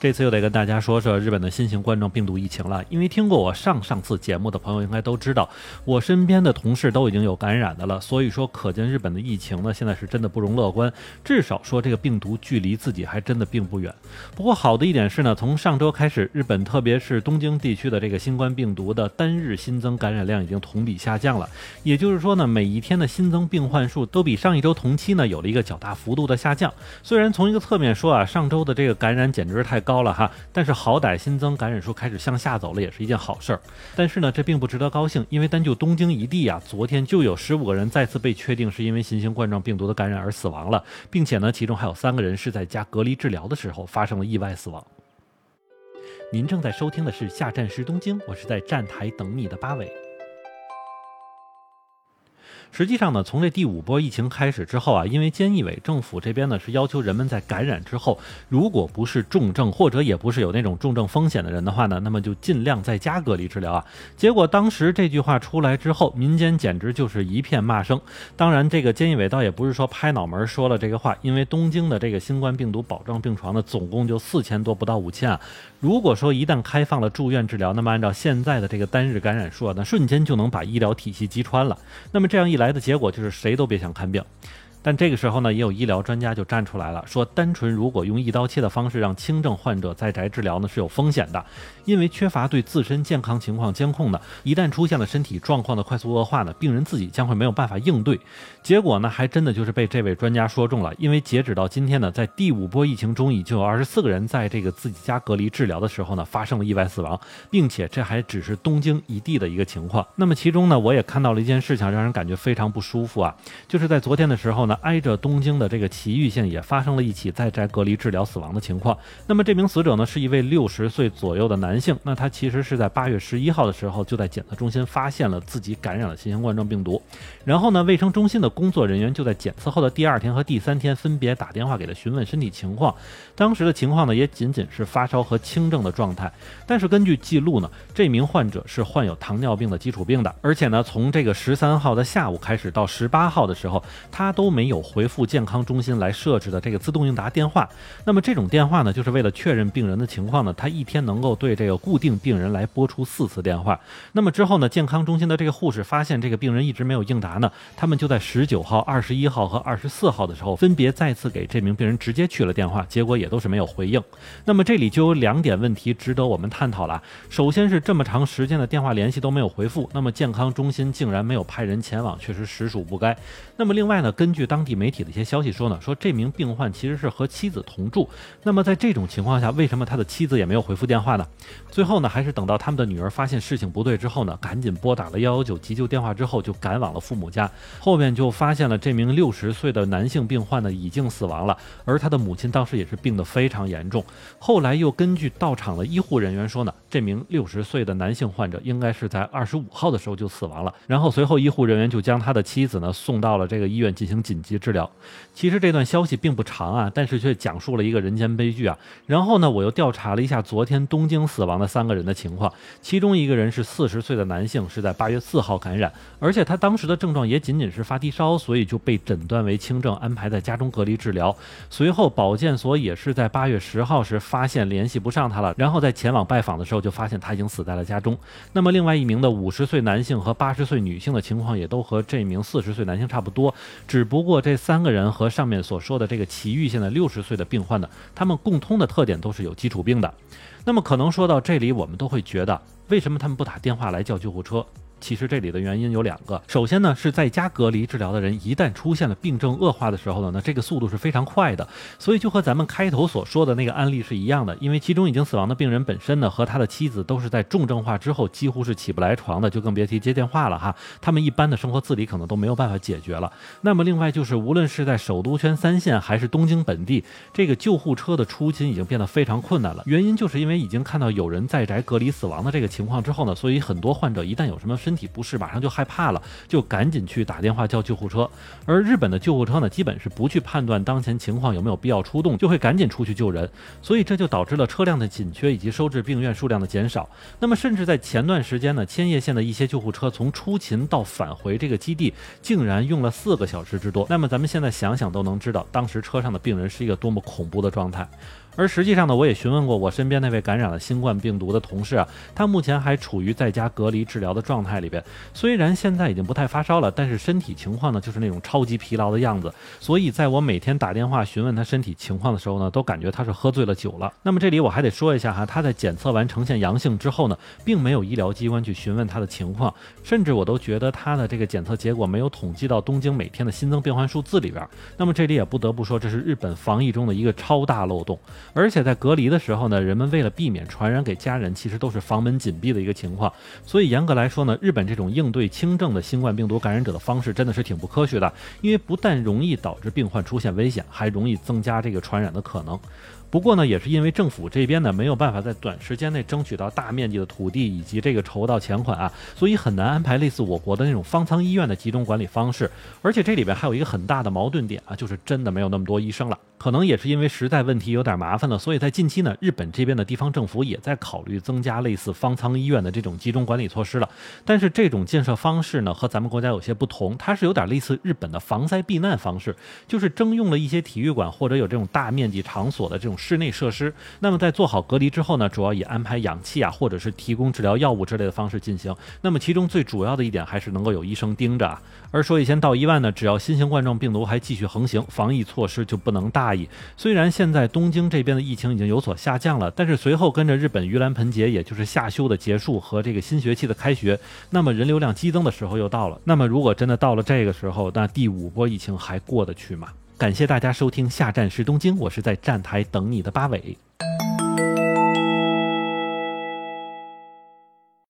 这次又得跟大家说说日本的新型冠状病毒疫情了，因为听过我上上次节目的朋友应该都知道，我身边的同事都已经有感染的了，所以说可见日本的疫情呢，现在是真的不容乐观。至少说这个病毒距离自己还真的并不远。不过好的一点是呢，从上周开始，日本特别是东京地区的这个新冠病毒的单日新增感染量已经同比下降了，也就是说呢，每一天的新增病患数都比上一周同期呢有了一个较大幅度的下降。虽然从一个侧面说啊，上周的这个感染简直是太高。高了哈，但是好歹新增感染数开始向下走了，也是一件好事儿。但是呢，这并不值得高兴，因为单就东京一地啊，昨天就有十五个人再次被确定是因为新型冠状病毒的感染而死亡了，并且呢，其中还有三个人是在家隔离治疗的时候发生了意外死亡。您正在收听的是下站是东京，我是在站台等你的八尾。实际上呢，从这第五波疫情开始之后啊，因为菅义伟政府这边呢是要求人们在感染之后，如果不是重症或者也不是有那种重症风险的人的话呢，那么就尽量在家隔离治疗啊。结果当时这句话出来之后，民间简直就是一片骂声。当然，这个菅义伟倒也不是说拍脑门说了这个话，因为东京的这个新冠病毒保障病床呢，总共就四千多，不到五千啊。如果说一旦开放了住院治疗，那么按照现在的这个单日感染数啊，那瞬间就能把医疗体系击穿了。那么这样一来的结果就是谁都别想看病。但这个时候呢，也有医疗专家就站出来了，说单纯如果用一刀切的方式让轻症患者在宅治疗呢，是有风险的，因为缺乏对自身健康情况监控的，一旦出现了身体状况的快速恶化呢，病人自己将会没有办法应对。结果呢，还真的就是被这位专家说中了，因为截止到今天呢，在第五波疫情中，已经有二十四个人在这个自己家隔离治疗的时候呢，发生了意外死亡，并且这还只是东京一地的一个情况。那么其中呢，我也看到了一件事情，让人感觉非常不舒服啊，就是在昨天的时候呢。挨着东京的这个埼玉县也发生了一起在宅隔离治疗死亡的情况。那么这名死者呢是一位六十岁左右的男性。那他其实是在八月十一号的时候就在检测中心发现了自己感染了新型冠状病毒。然后呢，卫生中心的工作人员就在检测后的第二天和第三天分别打电话给他询问身体情况。当时的情况呢也仅仅是发烧和轻症的状态。但是根据记录呢，这名患者是患有糖尿病的基础病的，而且呢从这个十三号的下午开始到十八号的时候，他都没。没有回复健康中心来设置的这个自动应答电话，那么这种电话呢，就是为了确认病人的情况呢，他一天能够对这个固定病人来拨出四次电话。那么之后呢，健康中心的这个护士发现这个病人一直没有应答呢，他们就在十九号、二十一号和二十四号的时候，分别再次给这名病人直接去了电话，结果也都是没有回应。那么这里就有两点问题值得我们探讨了。首先是这么长时间的电话联系都没有回复，那么健康中心竟然没有派人前往，确实实属不该。那么另外呢，根据当地媒体的一些消息说呢，说这名病患其实是和妻子同住。那么在这种情况下，为什么他的妻子也没有回复电话呢？最后呢，还是等到他们的女儿发现事情不对之后呢，赶紧拨打了幺幺九急救电话之后，就赶往了父母家。后面就发现了这名六十岁的男性病患呢已经死亡了，而他的母亲当时也是病得非常严重。后来又根据到场的医护人员说呢，这名六十岁的男性患者应该是在二十五号的时候就死亡了。然后随后医护人员就将他的妻子呢送到了这个医院进行紧急治疗。其实这段消息并不长啊，但是却讲述了一个人间悲剧啊。然后呢，我又调查了一下昨天东京死亡的三个人的情况，其中一个人是四十岁的男性，是在八月四号感染，而且他当时的症状也仅仅是发低烧，所以就被诊断为轻症，安排在家中隔离治疗。随后保健所也是在八月十号时发现联系不上他了，然后在前往拜访的时候就发现他已经死在了家中。那么另外一名的五十岁男性和八十岁女性的情况也都和这名四十岁男性差不多，只不过这三个人和上面所说的这个奇遇现在六十岁的病患呢，他们共通的特点都是有基础病的。那么可能说到这里，我们都会觉得，为什么他们不打电话来叫救护车？其实这里的原因有两个，首先呢是在家隔离治疗的人，一旦出现了病症恶化的时候呢，那这个速度是非常快的，所以就和咱们开头所说的那个案例是一样的，因为其中已经死亡的病人本身呢和他的妻子都是在重症化之后几乎是起不来床的，就更别提接电话了哈，他们一般的生活自理可能都没有办法解决了。那么另外就是无论是在首都圈三线还是东京本地，这个救护车的出勤已经变得非常困难了，原因就是因为已经看到有人在宅隔离死亡的这个情况之后呢，所以很多患者一旦有什么身身体不适，马上就害怕了，就赶紧去打电话叫救护车。而日本的救护车呢，基本是不去判断当前情况有没有必要出动，就会赶紧出去救人。所以这就导致了车辆的紧缺以及收治病院数量的减少。那么甚至在前段时间呢，千叶县的一些救护车从出勤到返回这个基地，竟然用了四个小时之多。那么咱们现在想想都能知道，当时车上的病人是一个多么恐怖的状态。而实际上呢，我也询问过我身边那位感染了新冠病毒的同事啊，他目前还处于在家隔离治疗的状态里边。虽然现在已经不太发烧了，但是身体情况呢，就是那种超级疲劳的样子。所以在我每天打电话询问他身体情况的时候呢，都感觉他是喝醉了酒了。那么这里我还得说一下哈，他在检测完呈现阳性之后呢，并没有医疗机关去询问他的情况，甚至我都觉得他的这个检测结果没有统计到东京每天的新增病患数字里边。那么这里也不得不说，这是日本防疫中的一个超大漏洞。而且在隔离的时候呢，人们为了避免传染给家人，其实都是房门紧闭的一个情况。所以严格来说呢，日本这种应对轻症的新冠病毒感染者的方式真的是挺不科学的，因为不但容易导致病患出现危险，还容易增加这个传染的可能。不过呢，也是因为政府这边呢没有办法在短时间内争取到大面积的土地以及这个筹到钱款啊，所以很难安排类似我国的那种方舱医院的集中管理方式。而且这里边还有一个很大的矛盾点啊，就是真的没有那么多医生了。可能也是因为实在问题有点麻烦了，所以在近期呢，日本这边的地方政府也在考虑增加类似方舱医院的这种集中管理措施了。但是这种建设方式呢，和咱们国家有些不同，它是有点类似日本的防灾避难方式，就是征用了一些体育馆或者有这种大面积场所的这种室内设施。那么在做好隔离之后呢，主要以安排氧气啊，或者是提供治疗药物之类的方式进行。那么其中最主要的一点还是能够有医生盯着。啊。而说一千道一万呢，只要新型冠状病毒还继续横行，防疫措施就不能大意。虽然现在东京这边的疫情已经有所下降了，但是随后跟着日本盂兰盆节，也就是夏休的结束和这个新学期的开学，那么人流量激增的时候又到了。那么如果真的到了这个时候，那第五波疫情还过得去吗？感谢大家收听下站是东京，我是在站台等你的八尾。